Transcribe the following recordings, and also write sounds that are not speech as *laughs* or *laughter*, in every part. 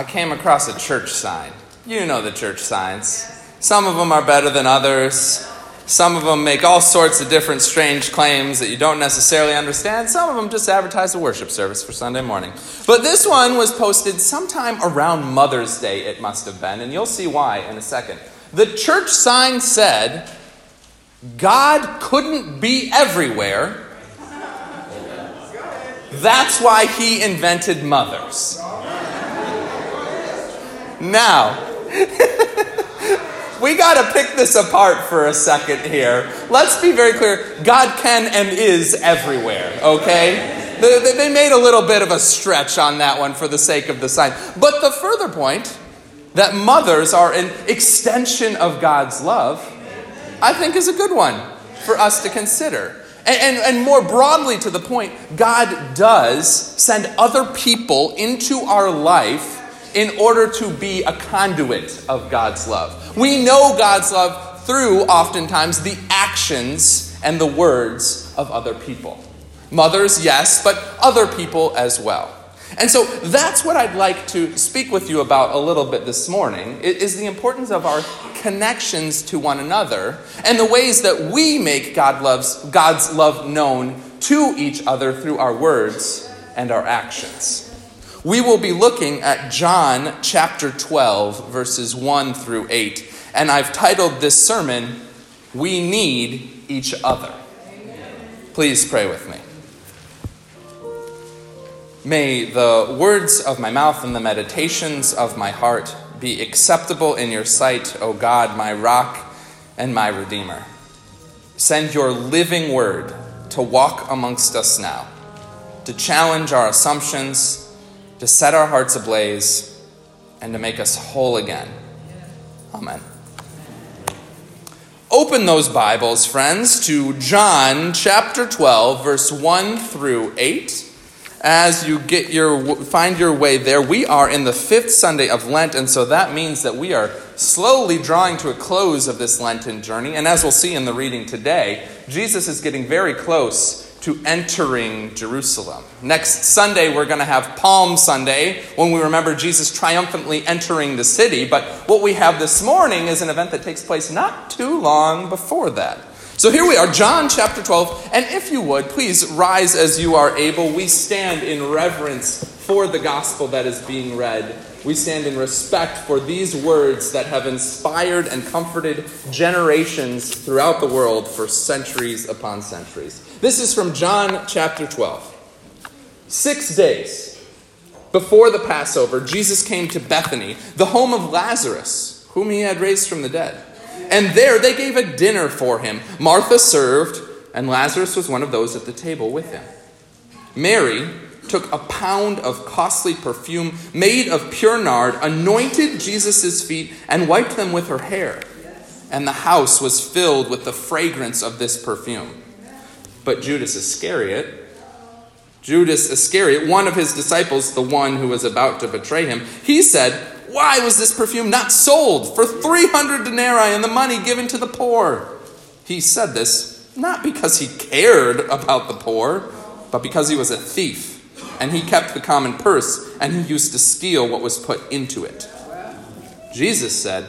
I came across a church sign. You know the church signs. Some of them are better than others. Some of them make all sorts of different strange claims that you don't necessarily understand. Some of them just advertise a worship service for Sunday morning. But this one was posted sometime around Mother's Day, it must have been, and you'll see why in a second. The church sign said, God couldn't be everywhere. That's why he invented mothers. Now, *laughs* we got to pick this apart for a second here. Let's be very clear God can and is everywhere, okay? They made a little bit of a stretch on that one for the sake of the sign. But the further point, that mothers are an extension of God's love, I think is a good one for us to consider. And, and, and, more broadly to the point, God does send other people into our life in order to be a conduit of God's love. We know God's love through oftentimes the actions and the words of other people. Mothers, yes, but other people as well. And so that's what I'd like to speak with you about a little bit this morning is the importance of our connections to one another and the ways that we make God loves, God's love known to each other through our words and our actions. We will be looking at John chapter 12, verses 1 through 8. And I've titled this sermon, We Need Each Other. Please pray with me. May the words of my mouth and the meditations of my heart be acceptable in your sight, O God, my rock and my redeemer. Send your living word to walk amongst us now, to challenge our assumptions to set our hearts ablaze, and to make us whole again. Amen. Open those Bibles, friends, to John chapter 12, verse 1 through 8. As you get your find your way there, we are in the fifth Sunday of Lent, and so that means that we are slowly drawing to a close of this Lenten journey. And as we'll see in the reading today, Jesus is getting very close to entering Jerusalem. Next Sunday, we're going to have Palm Sunday when we remember Jesus triumphantly entering the city. But what we have this morning is an event that takes place not too long before that. So here we are, John chapter 12. And if you would, please rise as you are able. We stand in reverence for the gospel that is being read we stand in respect for these words that have inspired and comforted generations throughout the world for centuries upon centuries. This is from John chapter 12. Six days before the Passover, Jesus came to Bethany, the home of Lazarus, whom he had raised from the dead. And there they gave a dinner for him. Martha served, and Lazarus was one of those at the table with him. Mary, took a pound of costly perfume made of pure nard, anointed Jesus' feet, and wiped them with her hair. And the house was filled with the fragrance of this perfume. But Judas Iscariot, Judas Iscariot, one of his disciples, the one who was about to betray him, he said, Why was this perfume not sold for 300 denarii and the money given to the poor? He said this not because he cared about the poor, but because he was a thief and he kept the common purse, and he used to steal what was put into it. Jesus said,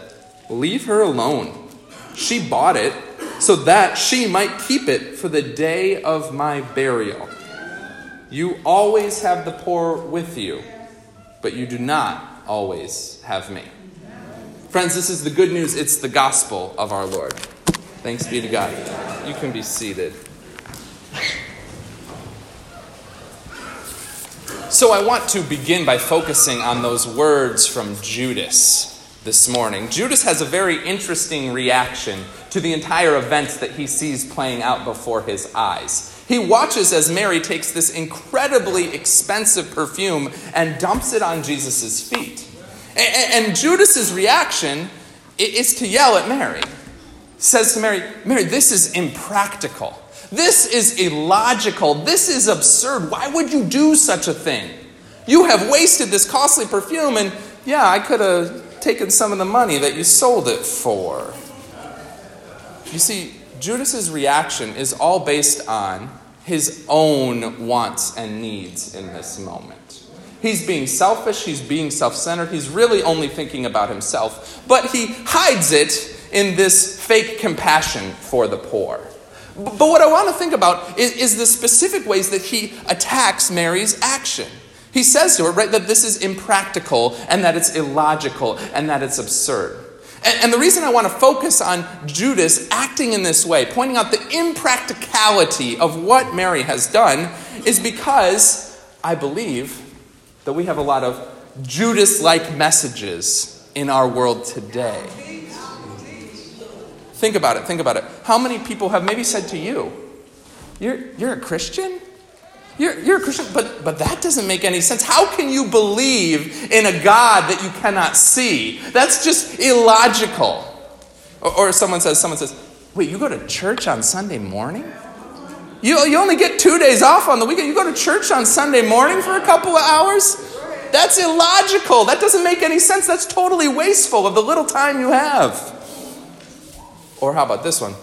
Leave her alone. She bought it so that she might keep it for the day of my burial. You always have the poor with you, but you do not always have me. Friends, this is the good news. It's the gospel of our Lord. Thanks be to God. You can be seated. So I want to begin by focusing on those words from Judas this morning. Judas has a very interesting reaction to the entire events that he sees playing out before his eyes. He watches as Mary takes this incredibly expensive perfume and dumps it on Jesus' feet. And, Judas's reaction is to yell at Mary. Says to Mary, Mary, this is impractical. This is illogical. This is absurd. Why would you do such a thing? You have wasted this costly perfume, and yeah, I could have taken some of the money that you sold it for. You see, Judas's reaction is all based on his own wants and needs in this moment. He's being selfish, he's being self centered, he's really only thinking about himself. But he hides it in this fake compassion for the poor. But what I want to think about is, is the specific ways that he attacks Mary's action. He says to her, right, that this is impractical and that it's illogical and that it's absurd. And, and the reason I want to focus on Judas acting in this way, pointing out the impracticality of what Mary has done, is because I believe that we have a lot of Judas like messages in our world today. Think about it, think about it. How many people have maybe said to you, You're, you're a Christian? You're, you're a Christian, but, but that doesn't make any sense. How can you believe in a God that you cannot see? That's just illogical. Or, or someone says, someone says, Wait, you go to church on Sunday morning? You, you only get two days off on the weekend. You go to church on Sunday morning for a couple of hours? That's illogical. That doesn't make any sense. That's totally wasteful of the little time you have. Or how about this one?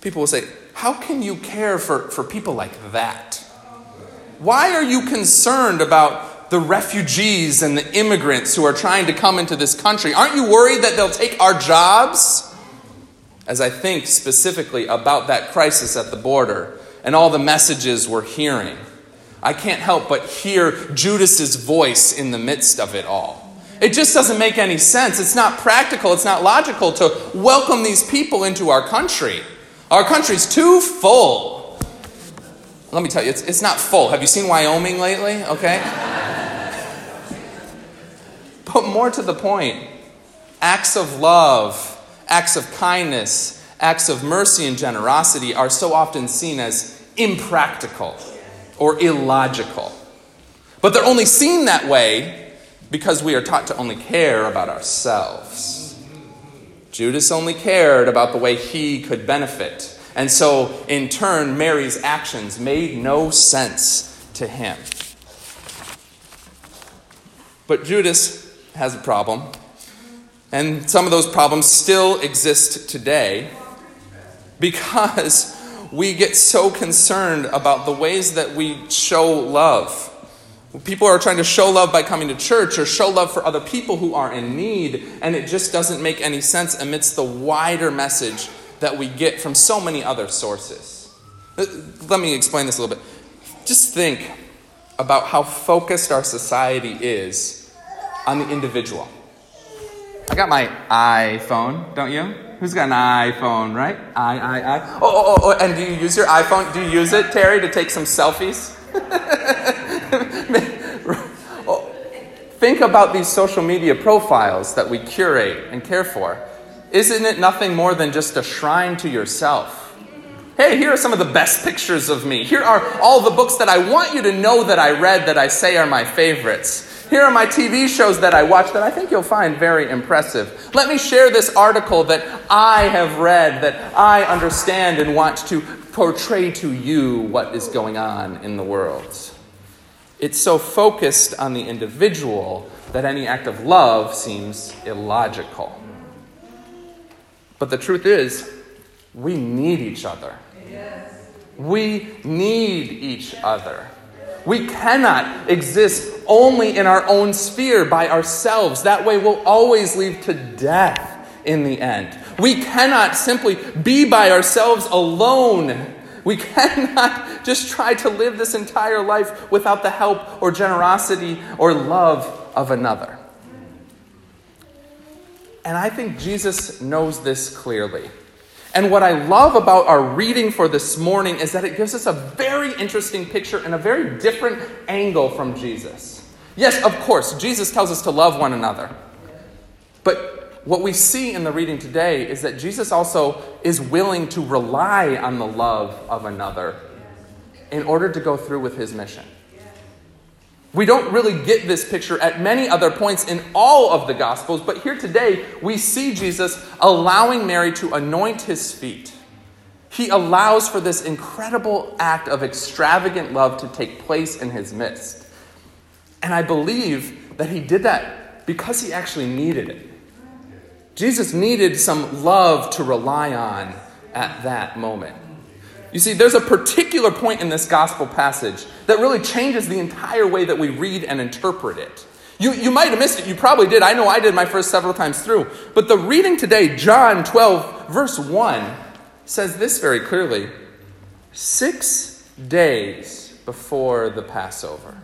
People will say, How can you care for, for people like that? Why are you concerned about the refugees and the immigrants who are trying to come into this country? Aren't you worried that they'll take our jobs? as I think specifically about that crisis at the border and all the messages we're hearing, I can't help but hear Judas's voice in the midst of it all. It just doesn't make any sense. It's not practical, it's not logical to welcome these people into our country. Our country's too full. Let me tell you, it's, it's not full. Have you seen Wyoming lately? Okay. but more to the point, acts of love acts of kindness, acts of mercy and generosity are so often seen as impractical or illogical. But they're only seen that way because we are taught to only care about ourselves. Judas only cared about the way he could benefit. And so, in turn, Mary's actions made no sense to him. But Judas has a problem. And some of those problems still exist today because we get so concerned about the ways that we show love. People are trying to show love by coming to church or show love for other people who are in need, and it just doesn't make any sense amidst the wider message that we get from so many other sources. Uh, let me explain this a little bit. Just think about how focused our society is on the individual. I got my iPhone, don't you? Who's got an iPhone, right? I, I, I. Oh, oh, oh, oh and do you use your iPhone? Do you use it, Terry, to take some selfies? *laughs* oh, think about these social media profiles that we curate and care for. Isn't it nothing more than just a shrine to yourself? Hey, here are some of the best pictures of me. Here are all the books that I want you to know that I read that I say are my favorites. Here are my TV shows that I watch that I think you'll find very impressive. Let me share this article that I have read, that I understand and want to portray to you what is going on in the world. It's so focused on the individual that any act of love seems illogical. But the truth is, we need each other. We need each other. We cannot exist only in our own sphere by ourselves. That way, we'll always lead to death in the end. We cannot simply be by ourselves alone. We cannot *laughs* just try to live this entire life without the help or generosity or love of another. And I think Jesus knows this clearly. And what I love about our reading for this morning is that it gives us a very interesting picture and a very different angle from Jesus. Yes, of course, Jesus tells us to love one another. But what we see in the reading today is that Jesus also is willing to rely on the love of another in order to go through with his mission. We don't really get this picture at many other points in all of the Gospels, but here today we see Jesus allowing Mary to anoint his feet. He allows for this incredible act of extravagant love to take place in his midst. And I believe that he did that because he actually needed it. Jesus needed some love to rely on at that moment. You see, there's a particular point in this gospel passage that really changes the entire way that we read and interpret it. You, you might have missed it. You probably did. I know I did my first several times through. But the reading today, John 12, verse 1, says this very clearly Six days before the Passover.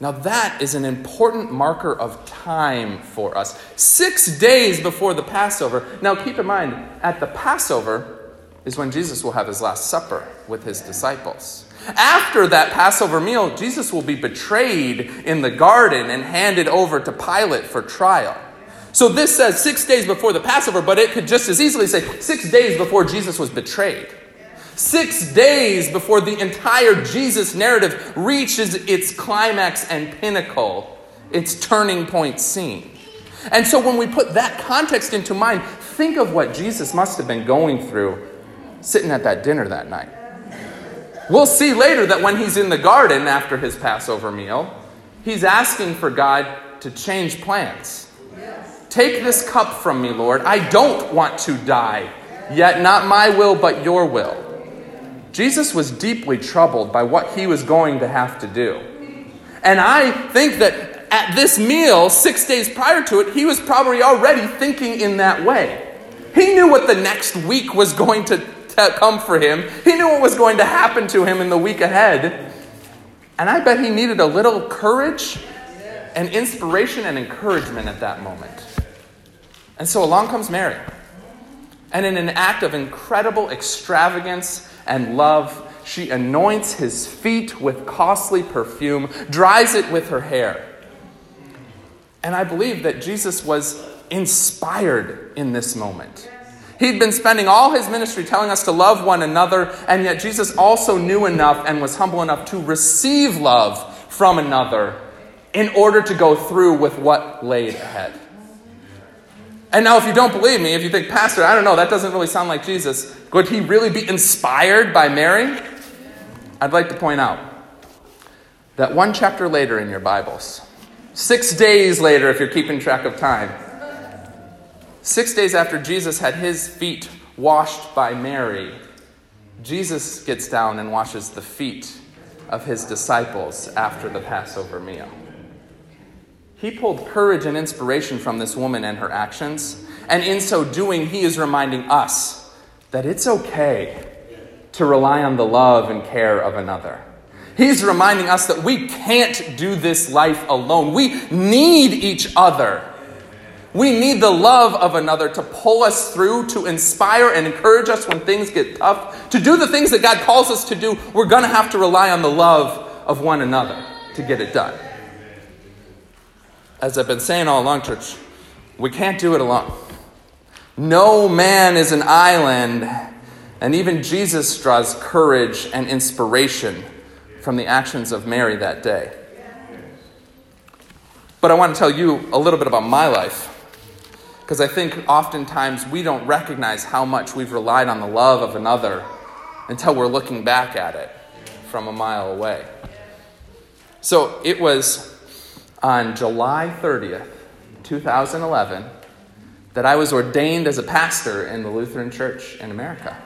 Now, that is an important marker of time for us. Six days before the Passover. Now, keep in mind, at the Passover, is when Jesus will have his Last Supper with his disciples. After that Passover meal, Jesus will be betrayed in the garden and handed over to Pilate for trial. So this says six days before the Passover, but it could just as easily say six days before Jesus was betrayed. Six days before the entire Jesus narrative reaches its climax and pinnacle, its turning point scene. And so when we put that context into mind, think of what Jesus must have been going through sitting at that dinner that night. We'll see later that when he's in the garden after his Passover meal, he's asking for God to change plans. Take this cup from me, Lord. I don't want to die, yet not my will, but your will. Jesus was deeply troubled by what he was going to have to do. And I think that at this meal, six days prior to it, he was probably already thinking in that way. He knew what the next week was going to come for him. He knew what was going to happen to him in the week ahead. And I bet he needed a little courage and inspiration and encouragement at that moment. And so along comes Mary. And in an act of incredible extravagance and love, she anoints his feet with costly perfume, dries it with her hair. And I believe that Jesus was inspired in this moment. He'd been spending all his ministry telling us to love one another, and yet Jesus also knew enough and was humble enough to receive love from another in order to go through with what laid ahead. And now, if you don't believe me, if you think, Pastor, I don't know, that doesn't really sound like Jesus, would he really be inspired by Mary? I'd like to point out that one chapter later in your Bibles, six days later, if you're keeping track of time, Six days after Jesus had his feet washed by Mary, Jesus gets down and washes the feet of his disciples after the Passover meal. He pulled courage and inspiration from this woman and her actions, and in so doing, he is reminding us that it's okay to rely on the love and care of another. He's reminding us that we can't do this life alone. We need each other we need the love of another to pull us through, to inspire and encourage us when things get tough. To do the things that God calls us to do, we're going to have to rely on the love of one another to get it done. As I've been saying all along, church, we can't do it alone. No man is an island, and even Jesus draws courage and inspiration from the actions of Mary that day. But I want to tell you a little bit about my life. Because I think oftentimes we don't recognize how much we've relied on the love of another until we're looking back at it from a mile away. So it was on July 30th, 2011, that I was ordained as a pastor in the Lutheran Church in America.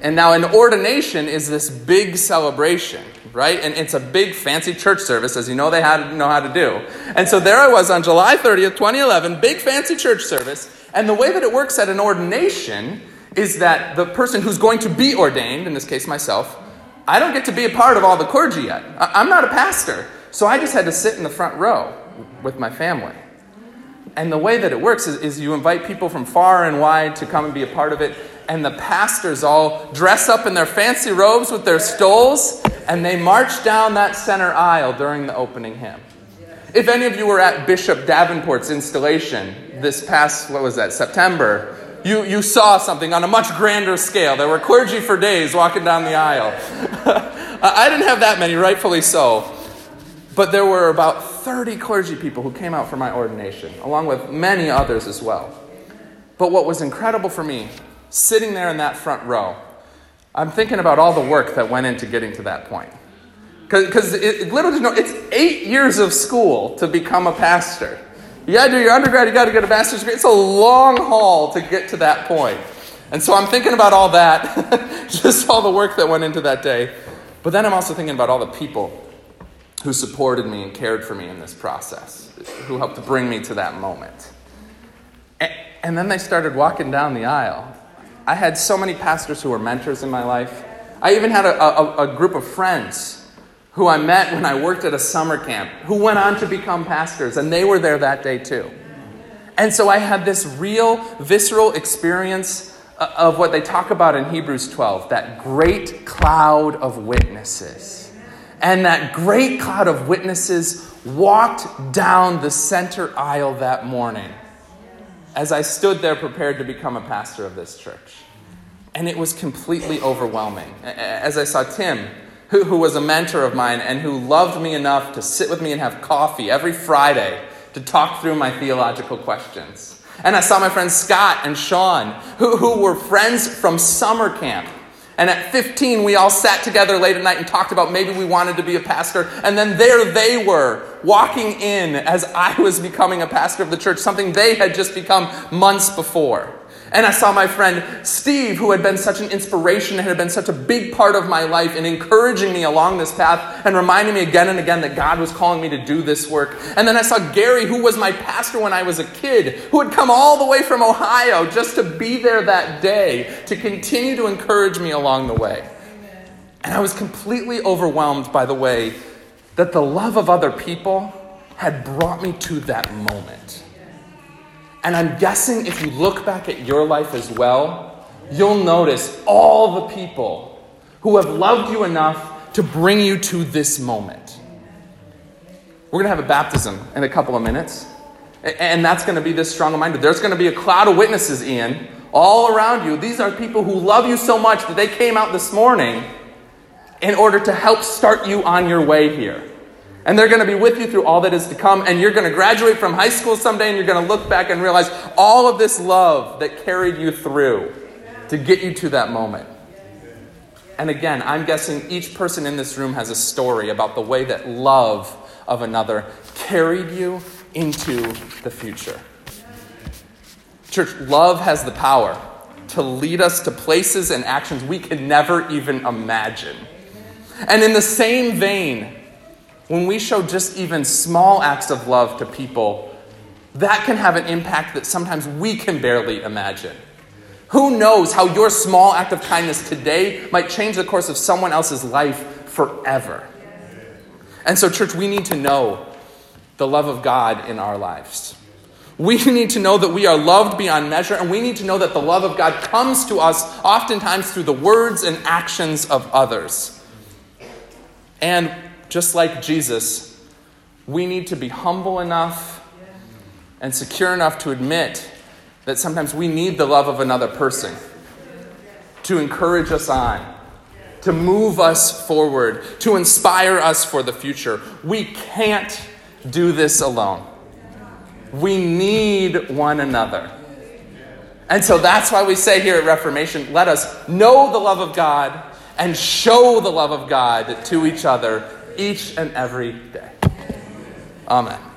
And now, an ordination is this big celebration, right? And it's a big fancy church service, as you know they had, know how to do. And so there I was on July 30th, 2011, big fancy church service. And the way that it works at an ordination is that the person who's going to be ordained, in this case myself, I don't get to be a part of all the clergy yet. I'm not a pastor. So I just had to sit in the front row with my family. And the way that it works is, is you invite people from far and wide to come and be a part of it and the pastors all dress up in their fancy robes with their stoles, and they march down that center aisle during the opening hymn. If any of you were at Bishop Davenport's installation this past, what was that, September, you, you saw something on a much grander scale. There were clergy for days walking down the aisle. *laughs* I didn't have that many, rightfully so. But there were about 30 clergy people who came out for my ordination, along with many others as well. But what was incredible for me sitting there in that front row, I'm thinking about all the work that went into getting to that point. Because it, little know, it's eight years of school to become a pastor. You got to do your undergrad, you got to get a master's degree. It's a long haul to get to that point. And so I'm thinking about all that, *laughs* just all the work that went into that day. But then I'm also thinking about all the people who supported me and cared for me in this process, who helped to bring me to that moment. And then they started walking down the aisle. I had so many pastors who were mentors in my life. I even had a, a, a group of friends who I met when I worked at a summer camp who went on to become pastors, and they were there that day too. And so I had this real, visceral experience uh, of what they talk about in Hebrews 12 that great cloud of witnesses. And that great cloud of witnesses walked down the center aisle that morning as I stood there prepared to become a pastor of this church. And it was completely overwhelming. As I saw Tim, who, who was a mentor of mine and who loved me enough to sit with me and have coffee every Friday to talk through my theological questions. And I saw my friends Scott and Sean, who, who were friends from summer camp. And at 15, we all sat together late at night and talked about maybe we wanted to be a pastor. And then there they were, walking in as I was becoming a pastor of the church, something they had just become months before. And I saw my friend Steve, who had been such an inspiration and had been such a big part of my life in encouraging me along this path and reminding me again and again that God was calling me to do this work. And then I saw Gary, who was my pastor when I was a kid, who had come all the way from Ohio just to be there that day to continue to encourage me along the way. And I was completely overwhelmed by the way that the love of other people had brought me to that moment. And I'm guessing if you look back at your life as well, you'll notice all the people who have loved you enough to bring you to this moment. We're going to have a baptism in a couple of minutes. And that's going to be this strong reminder. There's going to be a cloud of witnesses, Ian, all around you. These are people who love you so much that they came out this morning in order to help start you on your way here. And they're going to be with you through all that is to come. And you're going to graduate from high school someday and you're going to look back and realize all of this love that carried you through to get you to that moment. And again, I'm guessing each person in this room has a story about the way that love of another carried you into the future. Church, love has the power to lead us to places and actions we can never even imagine. And in the same vein, when we show just even small acts of love to people, that can have an impact that sometimes we can barely imagine. Who knows how your small act of kindness today might change the course of someone else's life forever? And so, church, we need to know the love of God in our lives. We *laughs* need to know that we are loved beyond measure, and we need to know that the love of God comes to us oftentimes through the words and actions of others. And just like Jesus, we need to be humble enough and secure enough to admit that sometimes we need the love of another person to encourage us on, to move us forward, to inspire us for the future. We can't do this alone. We need one another. And so that's why we say here at Reformation let us know the love of God and show the love of God to each other each and every day. Amen.